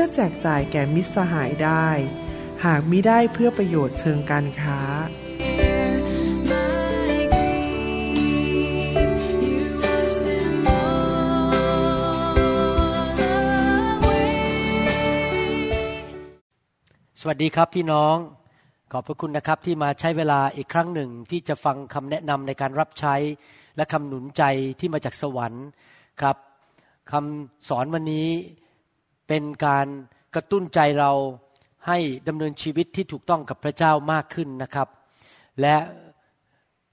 พื่อแจกจ่ายแก่มิตรสหายได้ หากมิได้เพื่อประโยชน์เชิงการค้า สวัสดีครับพี่น้อง ขอบพระคุณนะครับที่มาใช้เวลาอีกครั้งหนึ่งที่จะฟังคำแนะนำในการรับใช้และคำหนุนใจที่มาจากสวรรค์ครับคำสอนวันนี้ เป็นการกระตุ้นใจเราให้ดำเนินชีวิตที่ถูกต้องกับพระเจ้ามากขึ้นนะครับ และ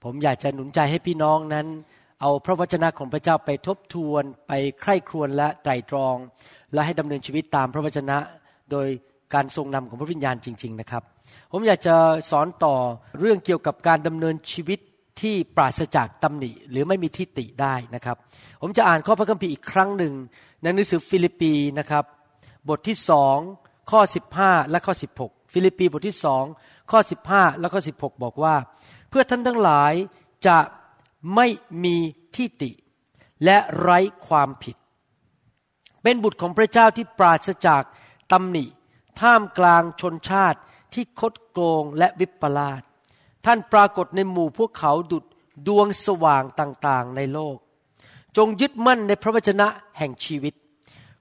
ผมอยากจะหนุนใจให้พี่น้องนั้น เอาพระวจนะของพระเจ้าไปทบทวน ไปใคร่ครวญและไตรตรอง และให้ดำเนินชีวิตตามพระวจนะโดยการทรงนำของพระวิญญาณจริง ๆ นะครับ ผมอยากจะสอนต่อเรื่องเกี่ยวกับการดำเนินชีวิตที่ปราศจากตำหนิหรือไม่มีที่ติได้นะครับ ผมจะอ่านข้อพระคัมภีร์อีกครั้งหนึ่งในหนังสือฟิลิปปีนะครับ บทที่สองข้อ 15 และข้อ 16 ฟิลิปปีบทที่สองข้อ 15 และข้อ 16 บอกว่า เพื่อท่านทั้งหลายจะไม่มีที่ติ และไร้ความผิด เป็นบุตรของพระเจ้าที่ปราศจากตำหนิ ท่ามกลางชนชาติที่คดโกงและวิปลาสท่านปรากฏในหมู่พวกเขาดุดดวงสว่างต่างๆในโลก จงยึดมั่นในพระวจนะแห่งชีวิต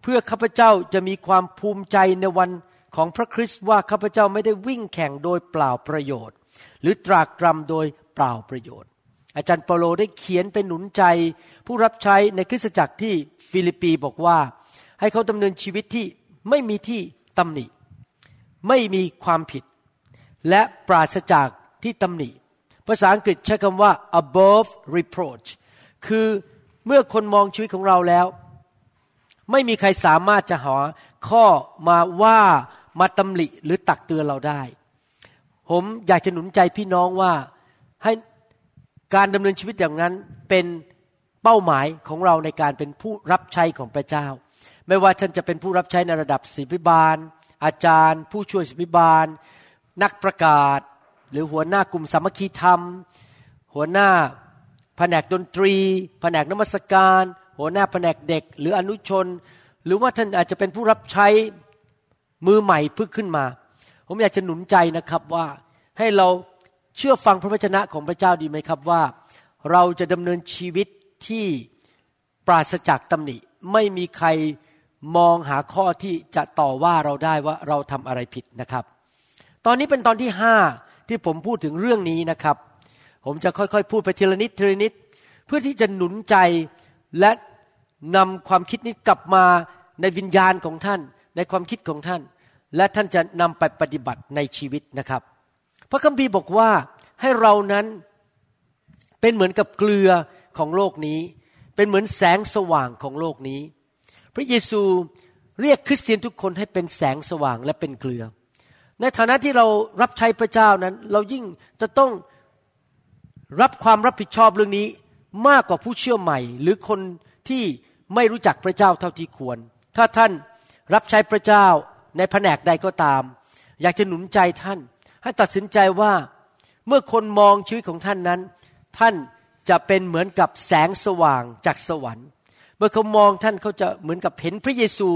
เพื่อข้าพเจ้าจะมีความภูมิใจในวันของพระคริสต์ว่าข้าพเจ้าไม่ได้วิ่งแข่งโดยเปล่าประโยชน์ หรือตรากตรำโดยเปล่าประโยชน์ อาจารย์เปโลได้เขียนเป็นหนุนใจ ผู้รับใช้ในคริสตจักรที่ฟิลิปปีบอกว่า ให้เขาดำเนินชีวิตที่ไม่มีที่ตำหนิ ไม่มีความผิด และปราศจากที่ตำหนิ ภาษาอังกฤษใช้คำว่า above reproach คือเมื่อคนมองชีวิตของเราแล้ว ไม่มีใครสามารถจะหาข้อมาว่ามาตำหนิหรือตักเตือนเราได้ ผมอยากจะหนุนใจพี่น้องว่าให้การดำเนินชีวิตอย่างนั้นเป็นเป้าหมายของเราในการเป็นผู้รับใช้ของพระเจ้า ไม่ว่าท่านจะเป็นผู้รับใช้ในระดับศิบิบาล อาจารย์ ผู้ช่วยศิบิบาล นักประกาศ หรือหัวหน้ากลุ่มสามัคคีธรรม หัวหน้าแผนกดนตรี แผนกนมัสการ หัวหน้าแผนกเด็กหรืออนุชน หรือว่าท่านอาจจะเป็นผู้รับใช้มือใหม่เพิ่งขึ้นมา ผมอยากจะหนุนใจนะครับว่าให้เราเชื่อฟังพระวจนะของพระเจ้าดีไหมครับว่า เราจะดำเนินชีวิตที่ปราศจากตำหนิไม่มีใครมองหาข้อที่จะต่อว่าเราได้ว่าเราทำอะไรผิดนะครับ ตอนนี้เป็นตอนที่ห้าที่ผมพูดถึงเรื่องนี้นะครับ ผมจะค่อยๆ พูดไปทีละนิดทีละนิด เพื่อที่จะหนุนใจ และนำความคิดนี้กลับมาในวิญญาณของท่าน ในความคิดของท่าน และท่านจะนำไปปฏิบัติในชีวิตนะครับ พระคัมภีร์บอกว่าให้เรานั้นเป็นเหมือนกับเกลือของโลกนี้ เป็นเหมือนแสงสว่างของโลกนี้ พระเยซูเรียกคริสเตียนทุกคนให้เป็นแสงสว่างและเป็นเกลือ ในฐานะที่เรารับใช้พระเจ้านั้น เรายิ่งจะต้องรับความรับผิดชอบเรื่องนี้ มากกว่าผู้เชื่อใหม่ หรือคนที่ไม่รู้จักพระเจ้าเท่าที่ควร ถ้าท่านรับใช้พระเจ้าในแผนกใดก็ตาม อยากจะหนุนใจท่าน ให้ตัดสินใจว่าเมื่อคนมองชีวิตของท่านนั้น ท่านจะเป็นเหมือนกับแสงสว่างจากสวรรค์ เมื่อเขามองท่านเขาจะเหมือนกับเห็นพระเยซู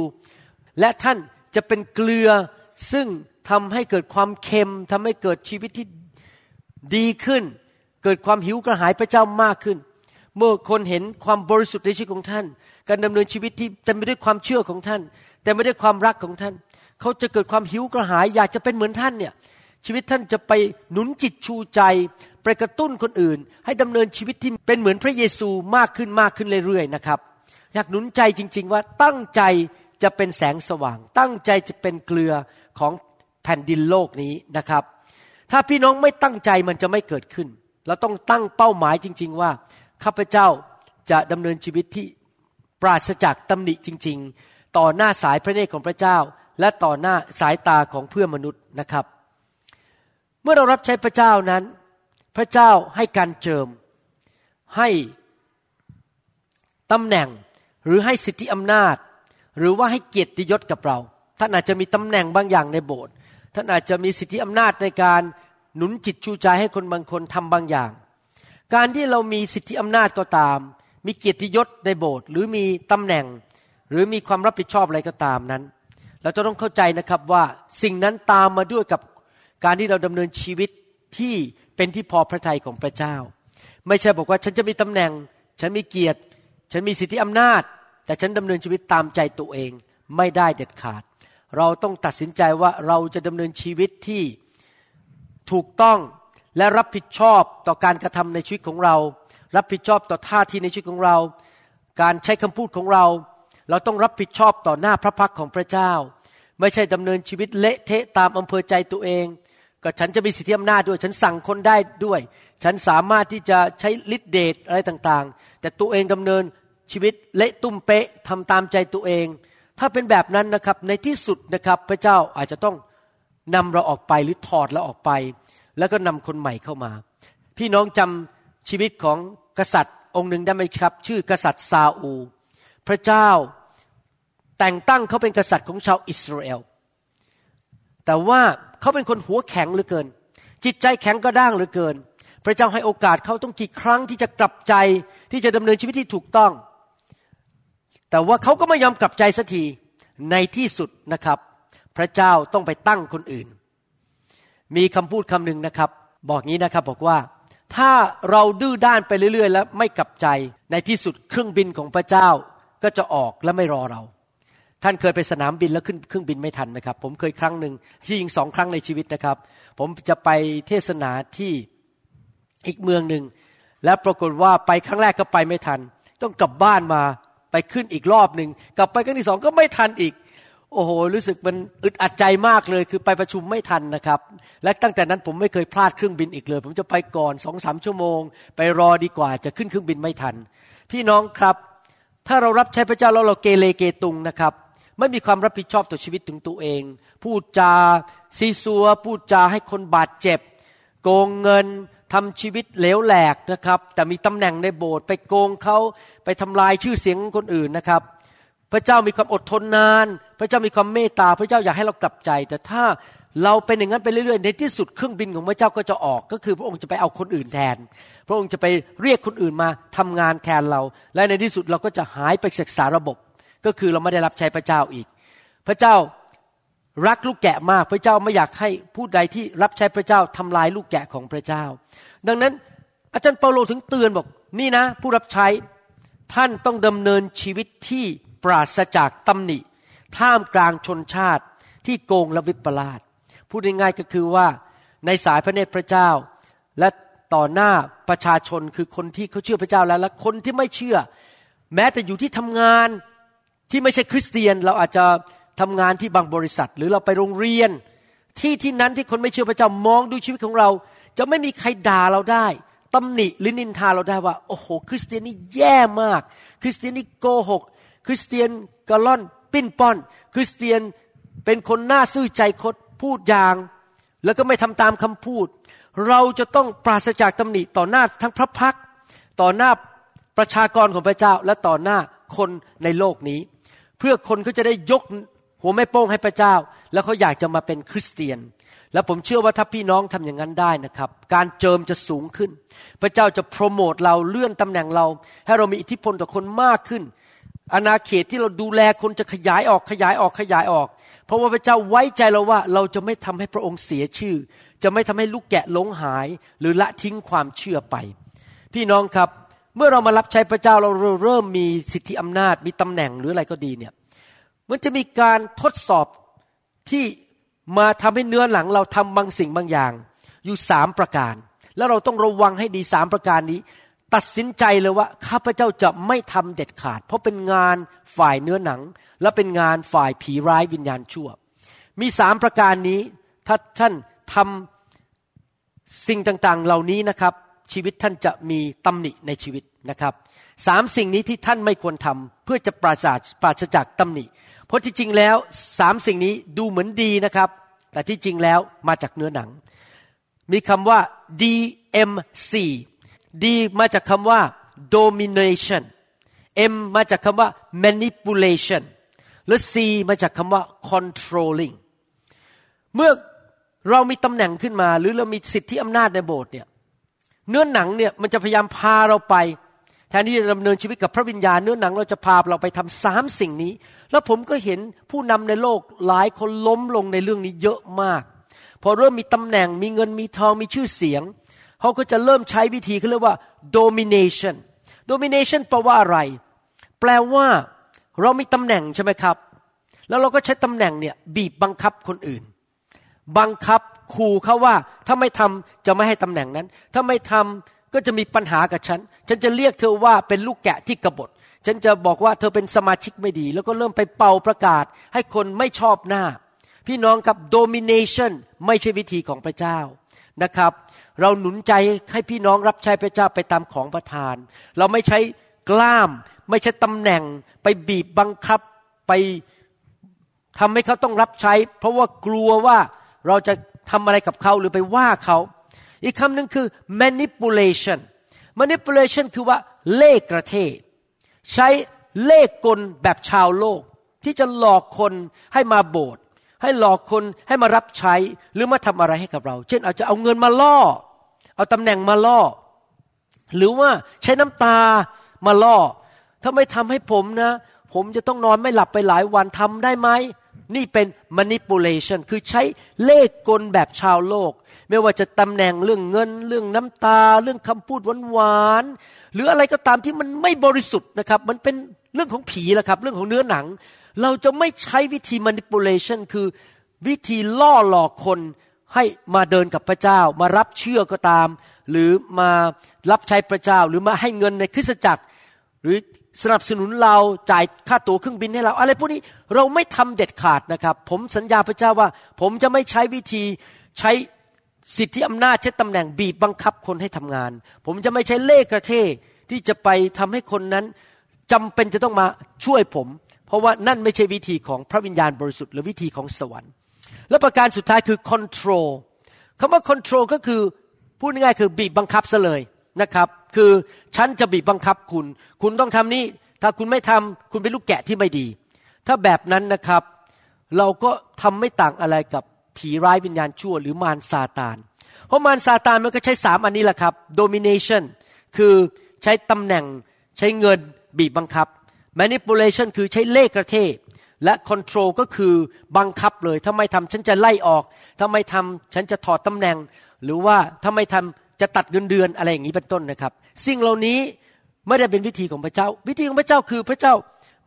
และท่านจะเป็นเกลือซึ่งทำให้เกิดความเค็มทำให้เกิดชีวิตที่ดีขึ้น เกิดความหิวกระหายพระเจ้ามากขึ้น เมื่อคนเห็นความบริสุทธิ์ในชีวิตของท่าน การดำเนินชีวิตที่เต็มไปด้วยความเชื่อของท่าน แต่ไม่ได้วยความรักของท่าน เขาจะเกิดความหิวกระหาย อยากจะเป็นเหมือนท่านเนี่ยชีวิตท่านจะไปหนุนจิตชูใจไปกระตุ้นคนอื่น ให้ดำเนินชีวิตที่เป็นเหมือนพระเยซูมากขึ้นมากขึ้นเรื่อยๆนะครับอยากหนุนใจจริง ๆ ว่าตั้งใจจะเป็นแสงสว่าง ตั้งใจจะเป็นเกลือของแผ่นดินโลกนี้นะครับ ถ้าพี่น้องไม่ตั้งใจมันจะไม่เกิดขึ้น เราต้องตั้งเป้าหมายจริง ๆ ว่า ข้าพเจ้าจะดำเนินชีวิตที่ปราศจากตำหนิจริง ๆ ต่อหน้าสายพระเนตรของพระเจ้า และต่อหน้าสายตาของเพื่อนมนุษย์นะครับ เมื่อเรารับใช้พระเจ้านั้น พระเจ้าให้การเจิม ให้ตำแหน่งหรือให้สิทธิอำนาจ หรือว่าให้เกียรติยศกับเราท่านอาจจะมีตำแหน่งบางอย่างในโบสถ์ท่านอาจจะมีสิทธิอำนาจในการหนุนจิตชูใจให้คนบางคนทำบางอย่าง การที่เรามีสิทธิอำนาจก็ตาม มีเกียรติยศในโบสถ์หรือมีตำแหน่ง หรือมีความรับผิดชอบอะไรก็ตามนั้น เราจะต้องเข้าใจนะครับว่าสิ่งนั้นตามมาด้วยกับการที่เราดำเนินชีวิตที่เป็นที่พอพระทัยของพระเจ้า ไม่ใช่บอกว่าฉันจะมีตำแหน่ง ฉันมีเกียรติ ฉันมีสิทธิอำนาจ แต่ฉันดำเนินชีวิตตามใจตัวเองไม่ได้เด็ดขาด เราต้องตัดสินใจว่าเราจะดำเนินชีวิตที่ถูกต้อง และรับผิดชอบต่อการกระทำในชีวิตของเรา รับผิดชอบต่อท่าทีในชีวิตของเรา การใช้คำพูดของเรา เราต้องรับผิดชอบต่อหน้าพระพักของพระเจ้า ไม่ใช่ดำเนินชีวิตเละเทะตามอำเภอใจตัวเอง ก็ฉันจะมีสิทธิอำนาจด้วย ฉันสั่งคนได้ด้วย ฉันสามารถที่จะใช้ฤทธิเดชอะไรต่างๆ แต่ตัวเองดำเนินชีวิตเละตุ้มเป๊ะทำตามใจตัวเอง ถ้าเป็นแบบนั้นนะครับในที่สุดนะครับพระเจ้าอาจจะต้องนำเราออกไปหรือถอดเราออกไป แล้วก็นำคนใหม่เข้ามา พี่น้องจำชีวิตของกษัตริย์องค์หนึ่งได้ไหมครับ ชื่อกษัตริย์ซาอู พระเจ้าแต่งตั้งเขาเป็นกษัตริย์ของชาวอิสราเอลแต่ว่าเขาเป็นคนหัวแข็งเหลือเกิน จิตใจแข็งกระด้างเหลือเกิน พระเจ้าให้โอกาสเขาต้องกี่ครั้งที่จะกลับใจที่จะดำเนินชีวิตที่ถูกต้อง แต่ว่าเขาก็ไม่ยอมกลับใจสักทีในที่สุดนะครับ พระเจ้าต้องไปตั้งคนอื่น มีคำพูดคำหนึ่งนะครับ บอกงี้นะครับบอกว่า ถ้าเราดื้อด้านไปเรื่อย ๆ แล้วไม่กลับใจในที่สุดเครื่องบินของพระเจ้าก็จะออกและไม่รอเรา ท่านเคยไปสนามบินแล้วขึ้นเครื่องบินไม่ทันไหมครับ ผมเคยครั้งหนึ่งที่ยิงสองครั้งในชีวิตนะครับ ผมจะไปเทศนาที่อีกเมืองหนึ่งแล้วปรากฏว่าไปครั้งแรกก็ไปไม่ทัน ต้องกลับบ้านมาไปขึ้นอีกรอบหนึ่งกลับไปครั้งที่สองก็ไม่ทันอีก โอ้โห รู้สึกมันอึดอัดใจมากเลยคือไปประชุมไม่ทันนะครับ และตั้งแต่นั้นผมไม่เคยพลาดเครื่องบินอีกเลย ผมจะไปก่อนสองสามชั่วโมง ไปรอดีกว่าจะขึ้นเครื่องบินไม่ทัน พี่น้องครับ ถ้าเรารับใช้พระเจ้าแล้วเราเกเรเกตุงนะครับ ไม่มีความรับผิดชอบต่อชีวิตถึงตัวเอง พูดจาซีซัว พูดจาให้คนบาดเจ็บ โกงเงินทำชีวิตเหลวแหลกนะครับ แต่มีตำแหน่งในโบสถ์ไปโกงเขาไปทำลายชื่อเสียงคนอื่นนะครับ พระเจ้ามีความอดทนนาน พระเจ้ามีความเมตตา พระเจ้าอยากให้เรากลับใจ แต่ถ้าเราเป็นอย่างนั้นไปเรื่อยๆ ในที่สุดเครื่องบินของพระเจ้าก็จะออก ก็คือพระองค์จะไปเอาคนอื่นแทน พระองค์จะไปเรียกคนอื่นมาทำงานแทนเรา และในที่สุดเราก็จะหายไปศึกษาระบบ ก็คือเราไม่ได้รับใช้พระเจ้าอีก พระเจ้ารักลูกแกะมาก พระเจ้าไม่อยากให้ผู้ใดที่รับใช้พระเจ้าทำลายลูกแกะของพระเจ้า ดังนั้นอาจารย์เปาโลถึงเตือนบอกนี่นะ ผู้รับใช้ท่านต้องดำเนินชีวิตที่ ปราศจากตำหนิ ท่ามกลางชนชาติที่โกงและวิปลาสพูดง่ายๆก็คือว่าในสายพระเนตรพระเจ้า และต่อหน้าประชาชนคือคนที่เขาเชื่อพระเจ้าแล้ว และคนที่ไม่เชื่อ แม้แต่อยู่ที่ทำงานที่ไม่ใช่คริสเตียน เราอาจจะทำงานที่บางบริษัท หรือเราไปโรงเรียน ที่ที่นั้นที่คนไม่เชื่อพระเจ้ามองดูชีวิตของเรา จะไม่มีใครด่าเราได้ตำหนิหรือนินทาเราได้ว่า โอ้โห คริสเตียนนี่แย่มาก คริสเตียนนี่โกหก คริสเตียนกะล่อนปิ้นป้อน คริสเตียนเป็นคนหน้าซื่อใจคดพูดอย่าง แล้วก็ไม่ทำตามคำพูด เราจะต้องปราศจากตำหนิต่อหน้าทั้งพระพักต่อหน้าประชากรของพระเจ้าและต่อหน้าคนในโลกนี้ เพื่อคนเขาจะได้ยกหัวไม่โป้งให้พระเจ้า แล้วเขาอยากจะมาเป็นคริสเตียน และผมเชื่อว่าถ้าพี่น้องทำอย่างนั้นได้นะครับ การเจิมจะสูงขึ้น พระเจ้าจะโปรโมทเราเลื่อนตำแหน่งเรา ให้เรามีอิทธิพลต่อคนมากขึ้น อาณาเขตที่เราดูแลคนจะขยายออกขยายออกขยายออก เพราะว่าพระเจ้าไว้ใจเราว่าเราจะไม่ทำให้พระองค์เสียชื่อ จะไม่ทำให้ลูกแกะหลงหาย หรือละทิ้งความเชื่อไป พี่น้องครับเมื่อเรามารับใช้พระเจ้าเราเริ่มมีสิทธิอำนาจมีตำแหน่งหรืออะไรก็ดีเนี่ยมันจะมีการทดสอบที่มาทำให้เนื้อหลังเราทำบางสิ่งบางอย่าง อยู่สามประการ แล้วเราต้องระวังให้ดีสามประการนี้ ตัดสินใจเลยว่าข้าพเจ้าจะไม่ทำเด็ดขาด เพราะเป็นงานฝ่ายเนื้อหนัง และเป็นงานฝ่ายผีร้ายวิญญาณชั่ว มีสามประการนี้ ถ้าท่านทำสิ่งต่างๆ เหล่านี้นะครับ ชีวิตท่านจะมีตำหนิในชีวิตนะครับสามสิ่งนี้ที่ท่านไม่ควรทำเพื่อจะปราศจากปราศจากตำหนิ เพราะที่จริงแล้วสามสิ่งนี้ดูเหมือนดีนะครับ แต่ที่จริงแล้วมาจากเนื้อหนัง มีคำว่า DMC D มาจากคำว่า domination M มาจากคำว่า manipulation และ C มาจากคำว่า controlling เมื่อเรามีตำแหน่งขึ้นมาหรือเรามีสิทธิอำนาจในโบสถ์เนี่ยเนื้อหนังเนี่ยมันจะพยายามพาเราไป แทนที่จะดำเนินชีวิตกับพระวิญญาณเนื้อหนังเราจะพาเราไปทำสามสิ่งนี้ แล้วผมก็เห็นผู้นำในโลกหลายคนล้มลงในเรื่องนี้เยอะมาก พอเริ่มมีตำแหน่งมีเงินมีทองมีชื่อเสียง เขาก็จะเริ่มใช้วิธีเขาเรียกว่า domination domination แปลว่าอะไร แปลว่าเรามีตำแหน่งใช่ไหมครับ แล้วเราก็ใช้ตำแหน่งเนี่ยบีบบังคับคนอื่น บังคับขู่เขาว่าถ้าไม่ทำจะไม่ให้ตำแหน่งนั้น ถ้าไม่ทำก็จะมีปัญหากับฉัน ฉันจะเรียกเธอว่าเป็นลูกแกะที่กบฏ ฉันจะบอกว่าเธอเป็นสมาชิกไม่ดี แล้วก็เริ่มไปเป่าประกาศ ให้คนไม่ชอบหน้า พี่น้องครับ domination ไม่ใช่วิธีของพระเจ้านะครับ เราหนุนใจให้พี่น้องรับใช้พระเจ้าไปตามของประทาน เราไม่ใช้กล้าม ไม่ใช่ตำแหน่ง ไปบีบบังคับไปทำให้เขาต้องรับใช้ เพราะว่ากลัวว่าเราจะทำอะไรกับเขาหรือไปว่าเขา อีกคำหนึ่งคือ manipulation manipulation คือว่าเล่กระเทศใช้เล่กลแบบชาวโลก ที่จะหลอกคนให้มาโบสถ์ให้หลอกคนให้มารับใช้หรือมาทำอะไรให้กับเรา เช่นอาจจะเอาเงินมาล่อ เอาตำแหน่งมาล่อ หรือว่าใช้น้ำตามาล่อ ถ้าไม่ทำให้ผมนะ ผมจะต้องนอนไม่หลับไปหลายวันทำได้ไหม นี่เป็น manipulation คือใช้เลขกลแบบชาวโลก ไม่ว่าจะตำแหน่งเรื่องเงิน เรื่องน้ำตา เรื่องคำพูดหวานๆหรืออะไรก็ตามที่มันไม่บริสุทธิ์นะครับ มันเป็นเรื่องของผีแหละครับ เรื่องของเนื้อหนัง เราจะไม่ใช้วิธี manipulation คือวิธีล่อหลอกคน ให้มาเดินกับพระเจ้า มารับเชื่อก็ตาม หรือมารับใช้พระเจ้า หรือมาให้เงินในคริสตจักร หรือสนับสนุนเราจ่ายค่าตั๋วเครื่องบินให้เรา อะไรพวกนี้เราไม่ทำเด็ดขาดนะครับ ผมสัญญาพระเจ้าว่า ผมจะไม่ใช้วิธีใช้สิทธิอำนาจใช้ตำแหน่งบีบบังคับคนให้ทำงาน ผมจะไม่ใช้เล่กระเทศที่จะไปทำให้คนนั้นจำเป็นจะต้องมาช่วยผม เพราะว่านั่นไม่ใช่วิธีของพระวิญญาณบริสุทธิ์หรือวิธีของสวรรค์ และประการสุดท้ายคือ control คำว่า control ก็คือพูดง่ายๆคือบีบบังคับซะเลยนะครับ คือฉันจะบีบบังคับคุณ คุณต้องทำนี่ถ้าคุณไม่ทำคุณเป็นลูกแกะที่ไม่ดี ถ้าแบบนั้นนะครับ เราก็ทำไม่ต่างอะไรกับผีร้ายวิญญาณชั่ว หรือมารซาตาน เพราะมารซาตานมันก็ใช้สามอันนี้แหละครับ domination คือใช้ตำแหน่งใช้เงินบีบบังคับ manipulation คือใช้เล่ห์กระเทศ และ control ก็คือบังคับเลยถ้าไม่ทำฉันจะไล่ออก ถ้าไม่ทำฉันจะถอดตำแหน่ง หรือว่าถ้าไม่ทำจะตัดเงินเดือนอะไรอย่างนี้เป็นต้นนะครับ สิ่งเหล่านี้ไม่ได้เป็นวิธีของพระเจ้า วิธีของพระเจ้าคือพระเจ้า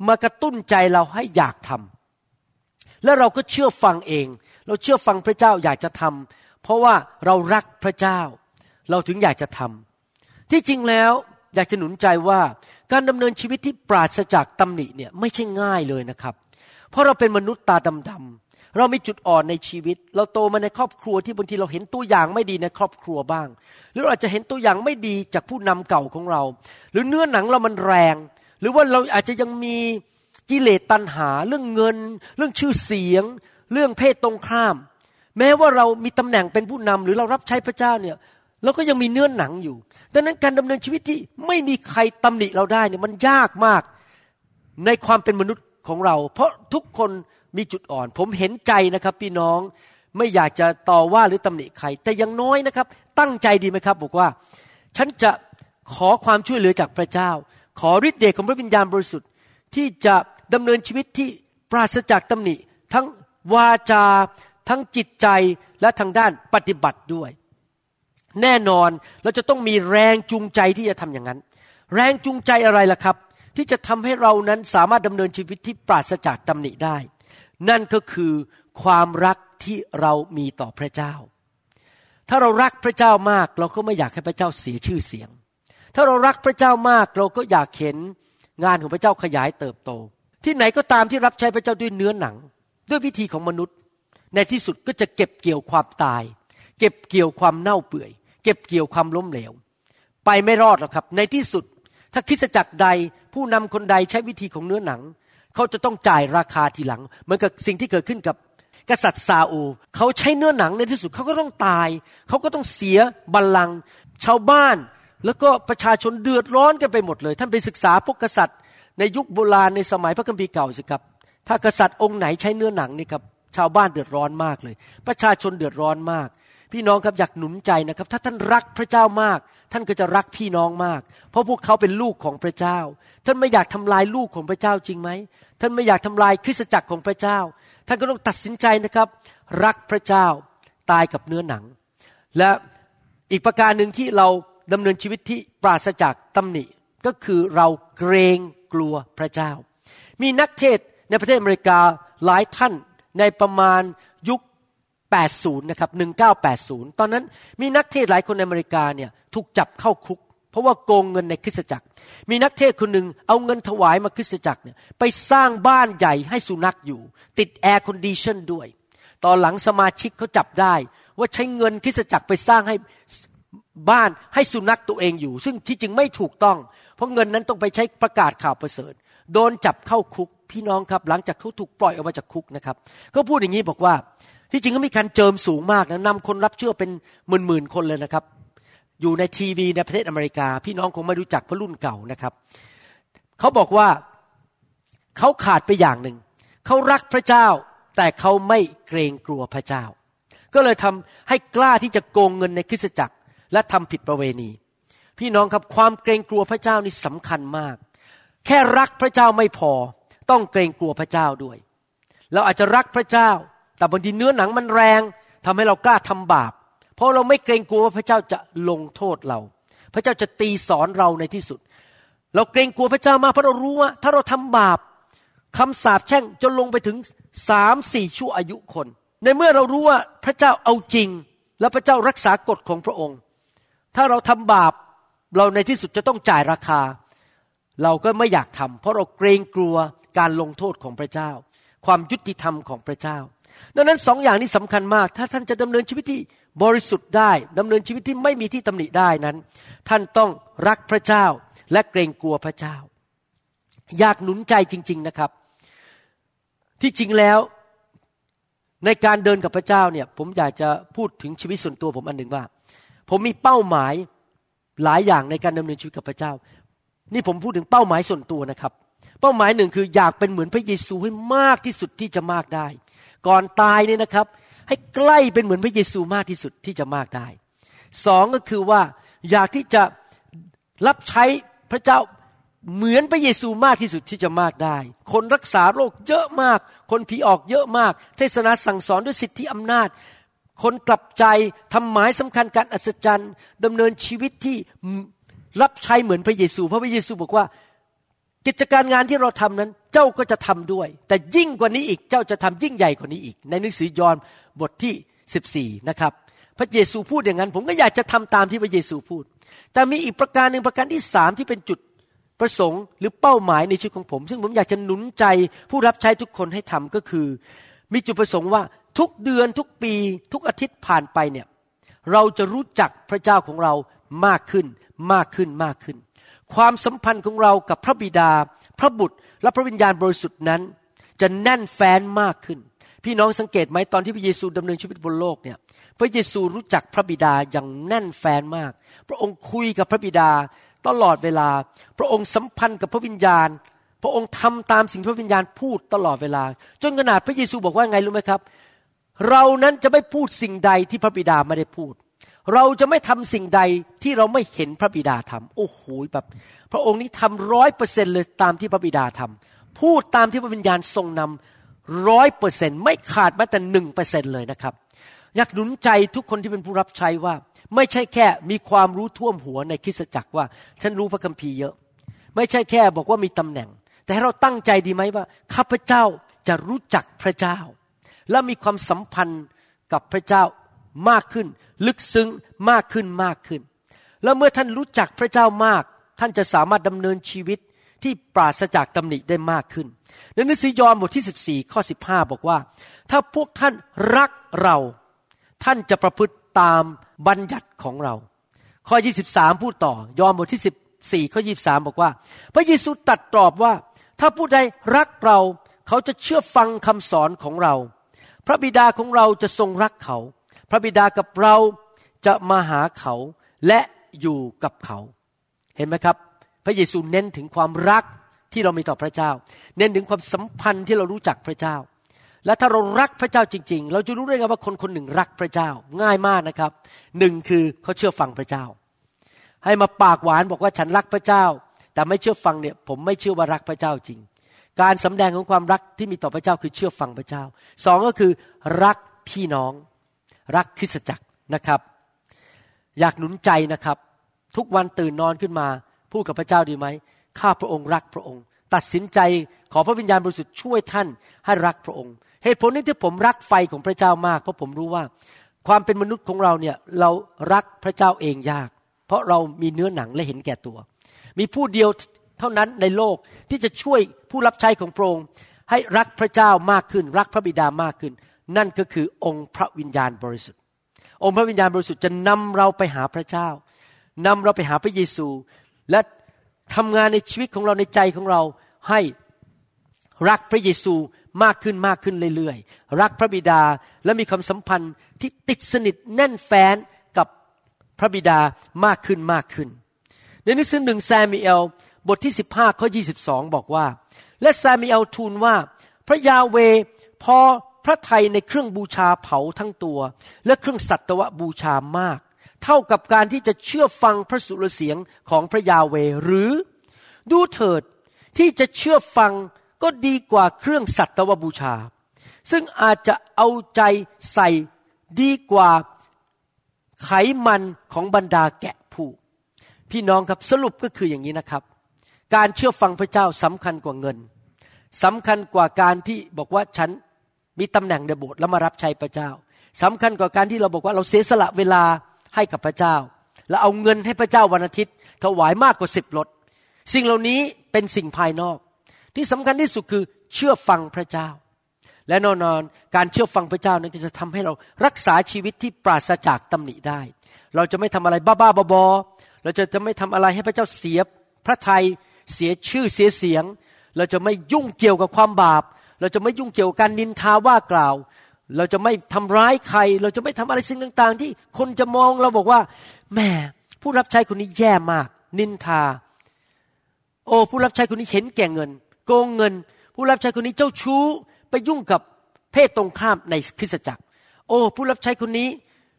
มากระตุ้นใจเราให้อยากทำแล้วเราก็เชื่อฟังเอง เราเชื่อฟังพระเจ้าอยากจะทำเพราะว่าเรารักพระเจ้า เราถึงอยากจะทำที่จริงแล้วอยากจะหนุนใจว่าการดำเนินชีวิตที่ปราศจากตำหนิเนี่ยไม่ใช่ง่ายเลยนะครับ เพราะเราเป็นมนุษย์ตาดำๆเรามีจุดอ่อนในชีวิต เราโตมาในครอบครัวที่บางทีเราเห็นตัวอย่างไม่ดีในครอบครัวบ้าง หรืออาจจะเห็นตัวอย่างไม่ดีจากผู้นำเก่าของเรา หรือเนื้อหนังเรามันแรง หรือว่าเราอาจจะยังมีกิเลสตัณหา เรื่องเงิน เรื่องชื่อเสียง เรื่องเพศตรงข้าม แม้ว่าเรามีตำแหน่งเป็นผู้นำหรือเรารับใช้พระเจ้าเนี่ยเราก็ยังมีเนื้อหนังอยู่ ดังนั้นการดำเนินชีวิตที่ไม่มีใครตำหนิเราได้เนี่ยมันยากมากในความเป็นมนุษย์ ของเรา เพราะทุกคนมีจุดอ่อน ผมเห็นใจนะครับ พี่น้องไม่อยากจะต่อว่าหรือตำหนิใคร แต่อยังน้อยนะครับ ตั้งใจดีไหมครับ บอกว่า ฉันจะขอความช่วยเหลือจากพระเจ้า ขอฤทธิ์เดชของพระวิญญาณบริสุทธิ์ ที่จะดำเนินชีวิตที่ปราศจากตำหนิ ทั้งวาจา ทั้งจิตใจและทางด้านปฏิบัติด้วย แน่นอนเราจะต้องมีแรงจูงใจที่จะทำอย่างนั้น แรงจูงใจอะไรล่ะครับ ที่จะทำให้เรานั้นสามารถดำเนินชีวิตที่ปราศจากตำหนิได้ นั่นก็คือความรักที่เรามีต่อพระเจ้า ถ้าเรารักพระเจ้ามาก เราก็ไม่อยากให้พระเจ้าเสียชื่อเสียง ถ้าเรารักพระเจ้ามากเราก็อยากเห็นงานของพระเจ้าขยายเติบโต ที่ไหนก็ตามที่รับใช้พระเจ้าด้วยเนื้อหนัง ด้วยวิธีของมนุษย์ ในที่สุดก็จะเก็บเกี่ยวความตาย เก็บเกี่ยวความเน่าเปื่อย เก็บเกี่ยวความล้มเหลว ไปไม่รอดหรอกครับ ในที่สุดถ้าคริสจักรใด ผู้นำคนใดใช้วิธีของเนื้อหนัง เขาจะต้องจ่ายราคาทีหลัง เหมือนกับสิ่งที่เกิดขึ้นกับกษัตริย์ซาอูเขาใช้เนื้อหนังในที่สุดเขาก็ต้องตาย เขาก็ต้องเสียบัลลังก์ชาวบ้าน แล้วก็ประชาชนเดือดร้อนกันไปหมดเลย ท่านไปศึกษาพวกกษัตริย์ ในยุคโบราณในสมัยพระคัมภีร์เก่าสิครับ ถ้ากษัตริย์องค์ไหนใช้เนื้อหนังนี่ครับชาวบ้านเดือดร้อนมากเลย ประชาชนเดือดร้อนมาก พี่น้องครับอยากหนุนใจนะครับ ถ้าท่านรักพระเจ้ามาก ท่านก็จะรักพี่น้องมาก เพราะพวกเขาเป็นลูกของพระเจ้า ท่านไม่อยากทำลายลูกของพระเจ้าจริงไหม ท่านไม่อยากทำลายคริสตจักรของพระเจ้า ท่านก็ต้องตัดสินใจนะครับ รักพระเจ้าตายกับเนื้อหนัง และอีกประการหนึ่งที่เราดำเนินชีวิตที่ปราศจากตำหนิก็คือเราเกรงกลัวพระเจ้า มีนักเทศน์ในประเทศอเมริกาหลายท่านในประมาณ 80นะครับ1980 ตอนนั้นมีนักเทศน์หลายคนในอเมริกาเนี่ยถูกจับเข้าคุก เพราะว่าโกงเงินในคริสตจักร มีนักเทศน์คนหนึ่งเอาเงินถวายมาคริสตจักรเนี่ยไปสร้างบ้านใหญ่ให้สุนัขอยู่ ติด air condition ด้วย ตอนหลังสมาชิกเขาจับได้ ว่าใช้เงินคริสตจักรไปสร้างให้บ้านให้สุนัขตัวเองอยู่ ซึ่งที่จริงไม่ถูกต้อง เพราะเงินนั้นต้องไปใช้ประกาศข่าวประเสริฐ โดนจับเข้าคุกพี่น้องครับ หลังจากเขาถูกปล่อยออกมาจากคุกนะครับก็พูดอย่างนี้บอกว่า ที่จริงก็มีการเจิมสูงมากนะนำคนรับเชื่อเป็นหมื่นๆคนเลยนะครับ อยู่ในทีวีในประเทศอเมริกา พี่น้องคงไม่รู้จักพระรุ่นเก่านะครับเขาบอกว่าเขาขาดไปอย่างหนึ่งเขารักพระเจ้า แต่เขาไม่เกรงกลัวพระเจ้า ก็เลยทำให้กล้าที่จะโกงเงินในคริสตจักร และทำผิดประเวณี พี่น้องครับความเกรงกลัวพระเจ้านี่สำคัญมาก แค่รักพระเจ้าไม่พอ ต้องเกรงกลัวพระเจ้าด้วย เราอาจจะรักพระเจ้า แต่บางทีเนื้อหนังมันแรงทำให้เรากล้าทำบาป เพราะเราไม่เกรงกลัวว่าพระเจ้าจะลงโทษเรา พระเจ้าจะตีสอนเราในที่สุด เราเกรงกลัวพระเจ้ามากเพราะเรารู้ว่า ถ้าเราทำบาปคำสาปแช่งจนลงไปถึงสามสี่ชั่วอายุคน ในเมื่อเรารู้ว่าพระเจ้าเอาจริง และพระเจ้ารักษากฎของพระองค์ ถ้าเราทำบาปเราในที่สุดจะต้องจ่ายราคา เราก็ไม่อยากทำเพราะเราเกรงกลัวการลงโทษของพระเจ้า ความยุติธรรมของพระเจ้า ดังนั้นสองอย่างนี้สำคัญมาก ถ้าท่านจะดำเนินชีวิตที่บริสุทธิ์ได้ดำเนินชีวิตที่ไม่มีที่ตำหนิได้นั้น ท่านต้องรักพระเจ้าและเกรงกลัวพระเจ้า อยากหนุนใจจริง ๆนะครับ ที่จริงแล้วในการเดินกับพระเจ้าเนี่ยผมอยากจะพูดถึงชีวิตส่วนตัวผมอันหนึ่งว่า ผมมีเป้าหมายหลายอย่างในการดำเนินชีวิตกับพระเจ้า นี่ผมพูดถึงเป้าหมายส่วนตัวนะครับ เป้าหมายหนึ่งคืออยากเป็นเหมือนพระเยซูให้มากที่สุดที่จะมากได้ ก่อนตายเนี่ยนะครับ ให้ใกล้เป็นเหมือนพระเยซูมากที่สุดที่จะมากได้สองก็คือว่าอยากที่จะรับใช้พระเจ้าเหมือนพระเยซูมากที่สุดที่จะมากได้ คนรักษาโรคเยอะมาก คนผีออกเยอะมาก เทศนาสั่งสอนด้วยสิทธิอำนาจ คนกลับใจทำหมายสำคัญการอัศจรรย์ดำเนินชีวิตที่รับใช้เหมือนพระเยซู เพราะพระเยซูบอกว่า กิจการงานที่เราทำนั้นเจ้าก็จะทำด้วย แต่ยิ่งกว่านี้อีกเจ้าจะทำยิ่งใหญ่กว่านี้อีก ในหนังสือยอห์นบทที่ 14 นะครับ พระเยซูพูดอย่างนั้น ผมก็อยากจะทำตามที่พระเยซูพูด แต่มีอีกประการหนึ่งประการที่สามที่เป็นจุดประสงค์ หรือเป้าหมายในชีวิตของผม ซึ่งผมอยากจะหนุนใจผู้รับใช้ทุกคนให้ทำก็คือ มีจุดประสงค์ว่าทุกเดือนทุกปีทุกอาทิตย์ผ่านไปเนี่ยเราจะรู้จักพระเจ้าของเรามากขึ้นมากขึ้นมากขึ้น ความสัมพันธ์ของเรากับพระบิดา พระบุตร และพระวิญญาณบริสุทธิ์นั้น จะแน่นแฟ้นมากขึ้น พี่น้องสังเกตไหมตอนที่พระเยซูดำเนินชีวิตบนโลกเนี่ย พระเยซูรู้จักพระบิดาอย่างแน่นแฟ้นมาก พระองค์คุยกับพระบิดาตลอดเวลา พระองค์สัมพันธ์กับพระวิญญาณ พระองค์ทำตามสิ่งพระวิญญาณพูดตลอดเวลา จนขนาดพระเยซูบอกว่าไงรู้ไหมครับ เรานั้นจะไม่พูดสิ่งใดที่พระบิดาไม่ได้พูด เราจะไม่ทำสิ่งใดที่เราไม่เห็นพระบิดาทำโอ้โหแบบ พระองค์นี้ทำร้อยเปอร์เซ็นเลยตามที่พระบิดาทำพูดตามที่พระวิญญาณทรงนำร้อยเปอร์เซ็นไม่ขาดแม้แต่หนึ่งเปอร์เซ็นเลยนะครับอยากหนุนใจทุกคนที่เป็นผู้รับใช้ว่า ไม่ใช่แค่มีความรู้ท่วมหัวในคริสตจักรว่า ฉันรู้พระคัมภีร์เยอะ ไม่ใช่แค่บอกว่ามีตำแหน่ง แต่ให้เราตั้งใจดีไหมว่าข้าพเจ้าจะรู้จักพระเจ้า และมีความสัมพันธ์กับพระเจ้า มากขึ้น ลึกซึ้งมากขึ้นมากขึ้น แล้วเมื่อท่านรู้จักพระเจ้ามาก ท่านจะสามารถดำเนินชีวิตที่ปราศจากตำหนิได้มากขึ้นในหนังสือยอห์นบทที่ 14 ข้อ 15 บอกว่า ถ้าพวกท่านรักเรา ท่านจะประพฤติตามบัญญัติของเรา ข้อ 23 พูดต่อ ยอห์นบทที่ 14 ข้อ 23 บอกว่า พระเยซูตัดตอบว่า ถ้าผู้ใดรักเรา เขาจะเชื่อฟังคำสอนของเรา พระบิดาของเราจะทรงรักเขา พระบิดากับเราจะมาหาเขาและอยู่กับเขา เห็นไหมครับ พระเยซูเน้นถึงความรักที่เรามีต่อพระเจ้า เน้นถึงความสัมพันธ์ที่เรารู้จักพระเจ้า และถ้าเรารักพระเจ้าจริง ๆ เราจะรู้ได้ไงว่าคนคนหนึ่งรักพระเจ้าง่ายมากนะครับหนึ่งคือเขาเชื่อฟังพระเจ้า ให้มาปากหวานบอกว่าฉันรักพระเจ้า แต่ไม่เชื่อฟังเนี่ยผมไม่เชื่อว่ารักพระเจ้าจริง การสำแดงของความรักที่มีต่อพระเจ้าคือเชื่อฟังพระเจ้าสองก็คือรักพี่น้อง รักคริสตจักรนะครับ อยากหนุนใจนะครับ ทุกวันตื่นนอนขึ้นมา พูดกับพระเจ้าดีไหมข้าพระองค์รักพระองค์ ตัดสินใจขอพระวิญญาณบริสุทธิ์ช่วยท่านให้รักพระองค์ เหตุผลนี้ที่ผมรักไฟของพระเจ้ามากเพราะผมรู้ว่า ความเป็นมนุษย์ของเราเนี่ยเรารักพระเจ้าเองยาก เพราะเรามีเนื้อหนังและเห็นแก่ตัว มีผู้เดียวเท่านั้นในโลกที่จะช่วยผู้รับใช้ของพระองค์ให้รักพระเจ้ามากขึ้น รักพระบิดามากขึ้น นั่นก็คือองค์พระวิญญาณบริสุทธิ์ องค์พระวิญญาณบริสุทธิ์จะนำเราไปหาพระเจ้านำเราไปหาพระเยซู และทำงานในชีวิตของเราในใจของเราให้รักพระเยซูมากขึ้นมากขึ้นเรื่อยๆ รักพระบิดาและมีความสัมพันธ์ที่ติดสนิทแน่นแฟ้นกับพระบิดามากขึ้นมากขึ้น ในหนังสือหนึ่งแซมเอลบทที่ 15 ข้อ 22 บอกว่า และแซมเอลทูลว่า พระยาเวพอ พระไทยในเครื่องบูชาเผาทั้งตัว และเครื่องสัตวบูชามาก เท่ากับการที่จะเชื่อฟังพระสุรเสียงของพระยาเวหรือ ดูเถิดที่จะเชื่อฟังก็ดีกว่าเครื่องสัตวบูชา ซึ่งอาจจะเอาใจใส่ดีกว่าไขมันของบรรดาแกะผู้ พี่น้องครับสรุปก็คืออย่างนี้นะครับ การเชื่อฟังพระเจ้าสำคัญกว่าเงินสำคัญกว่าการที่บอกว่าฉัน มีตำแหน่งในโบสถ์แล้วมารับใช้พระเจ้าสำคัญกว่าการที่เราบอกว่าเราเสียสละเวลาให้กับพระเจ้า แล้วเอาเงินให้พระเจ้าวันอาทิตย์ ถวายมากกว่าสิบรถสิ่งเหล่านี้เป็นสิ่งภายนอก ที่สำคัญที่สุดคือเชื่อฟังพระเจ้า และแน่นอนการเชื่อฟังพระเจ้านั้นจะทำให้เรารักษาชีวิตที่ปราศจากตำหนิได้ เราจะไม่ทำอะไรบ้าๆบอๆเราจะจะไม่ทำอะไรให้พระเจ้าเสียพระทัยเสียชื่อเสียเสียง เราจะไม่ยุ่งเกี่ยวกับความบาป เราจะไม่ยุ่งเกี่ยวกับการนินทาว่ากล่าว เราจะไม่ทำร้ายใคร เราจะไม่ทำอะไรสิ่งต่าง ๆ ที่คนจะมองเราบอกว่าแหม่ผู้รับใช้คนนี้แย่มาก นินทา โอ้ผู้รับใช้คนนี้เห็นแก่เงิน โกงเงิน ผู้รับใช้คนนี้เจ้าชู้ไปยุ่งกับเพศตรงข้ามในคริสตจักร โอ้ผู้รับใช้คนนี้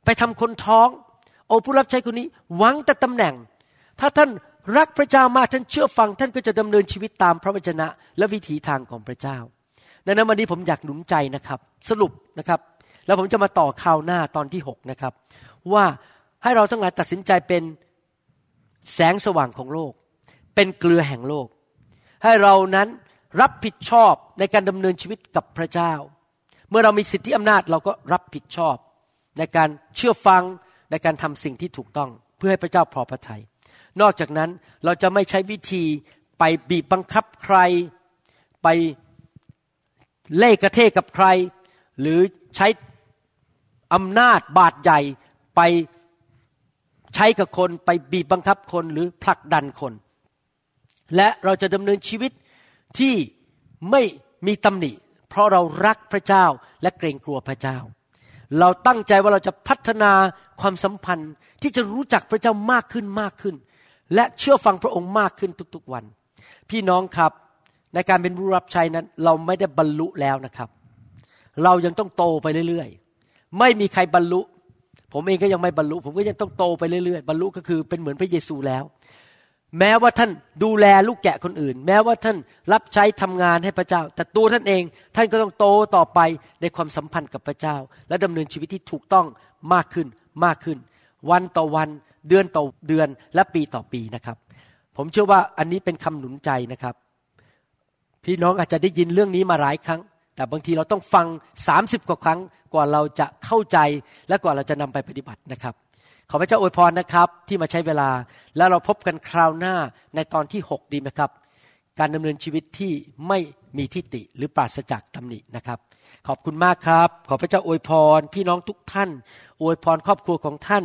ไปทำคนท้อง โอ้ผู้รับใช้คนนี้หวังแต่ตำแหน่ง ถ้าท่านรักพระเจ้ามากท่านเชื่อฟังท่านก็จะดำเนินชีวิตตามพระวจนะและวิถีทางของพระเจ้า ดังนั้นวันนี้ผมอยากหนุนใจนะครับ สรุปนะครับ แล้วผมจะมาต่อข่าวหน้าตอนที่หกนะครับว่าให้เราทั้งหลายตัดสินใจเป็นแสงสว่างของโลก เป็นเกลือแห่งโลก ให้เรานั้นรับผิดชอบในการดำเนินชีวิตกับพระเจ้า เมื่อเรามีสิทธิอำนาจเราก็รับผิดชอบ ในการเชื่อฟังในการทำสิ่งที่ถูกต้อง เพื่อให้พระเจ้าพอพระทยัยนอกจากนั้นเราจะไม่ใช้วิธีไปบีบบังคับใคร ไป เล่กระเทกกับใคร หรือใช้อำนาจบาดใหญ่ไปใช้กับคนไปบีบบังคับคนหรือผลักดันคน และเราจะดำเนินชีวิตที่ไม่มีตำหนิ เพราะเรารักพระเจ้าและเกรงกลัวพระเจ้า เราตั้งใจว่าเราจะพัฒนาความสัมพันธ์ที่จะรู้จักพระเจ้ามากขึ้นมากขึ้น และเชื่อฟังพระองค์มากขึ้นทุกๆวัน พี่น้องครับ ในการเป็นผู้รับใช้นั้น เราไม่ได้บรรลุแล้วนะครับ เรายังต้องโตไปเรื่อยๆ ไม่มีใครบรรลุ ผมเองก็ยังไม่บรรลุ ผมก็ยังต้องโตไปเรื่อยๆ บรรลุก็คือเป็นเหมือนพระเยซูแล้ว แม้ว่าท่านดูแลลูกแกะคนอื่น แม้ว่าท่านรับใช้ทำงานให้พระเจ้า แต่ตัวท่านเองท่านก็ต้องโตต่อไปในความสัมพันธ์กับพระเจ้า และดำเนินชีวิตที่ถูกต้องมากขึ้นมากขึ้น วันต่อวันเดือนต่อเดือนและปีต่อปีนะครับ ผมเชื่อว่าอันนี้เป็นคำหนุนใจนะครับ พี่น้องอาจจะได้ยินเรื่องนี้มาหลายครั้ง แต่บางทีเราต้องฟัง 30 กว่าครั้งกว่าเราจะเข้าใจและกว่าเราจะนำไปปฏิบัตินะครับ ขอพระเจ้าอวยพรนะครับ ที่มาใช้เวลาแล้วเราพบกันคราวหน้าในตอนที่ 6 ดีไหมครับ การดำเนินชีวิตที่ไม่มีทิฏฐิหรือปราศจากตำหนินะครับ ขอบคุณมากครับ ขอพระเจ้าอวยพร พี่น้องทุกท่าน อวยพรครอบครัวของท่าน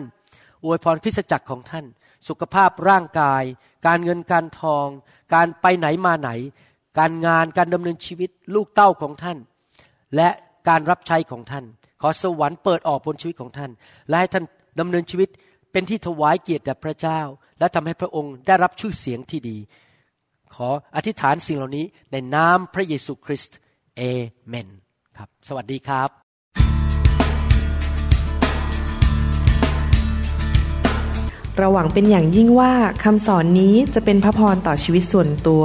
ออวยพรคริสตจักรของท่าน สุขภาพร่างกาย การเงินการทอง การไปไหนมาไหน การงานการดำเนินชีวิตลูกเต้าของท่าน และการรับใช้ของท่าน ขอสวรรค์เปิดออกบนชีวิตของท่าน และให้ท่านดำเนินชีวิตเป็นที่ถวายเกียรติแด่พระเจ้า และทำให้พระองค์ได้รับชื่อเสียงที่ดี ขออธิษฐานสิ่งเหล่านี้ในนามพระเยซูคริสต์เอเมนครับ สวัสดีครับเราหวังเป็นอย่างยิ่งว่าคำสอนนี้จะเป็นพระพรต่อชีวิตส่วนตัว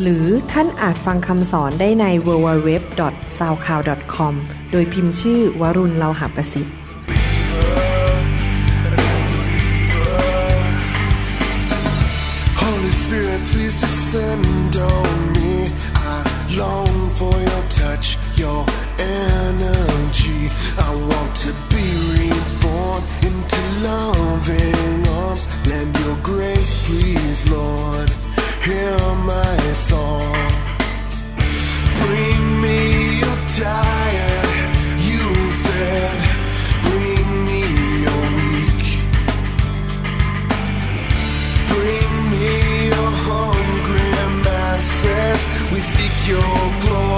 หรือท่านอาจฟังคำสอนได้ใน www.soundcloud.com โดยพิมพ์ชื่อวรุณเลาหะประสิทธิ์ Spirit, please descend on me. I long for your touch, your energy. I want to be reborn into loving arms. Lend your grace, please, Lord. Hear my song. Bring me your you said. Bring me your weak. Bring me your hungry masses. We seek your glory.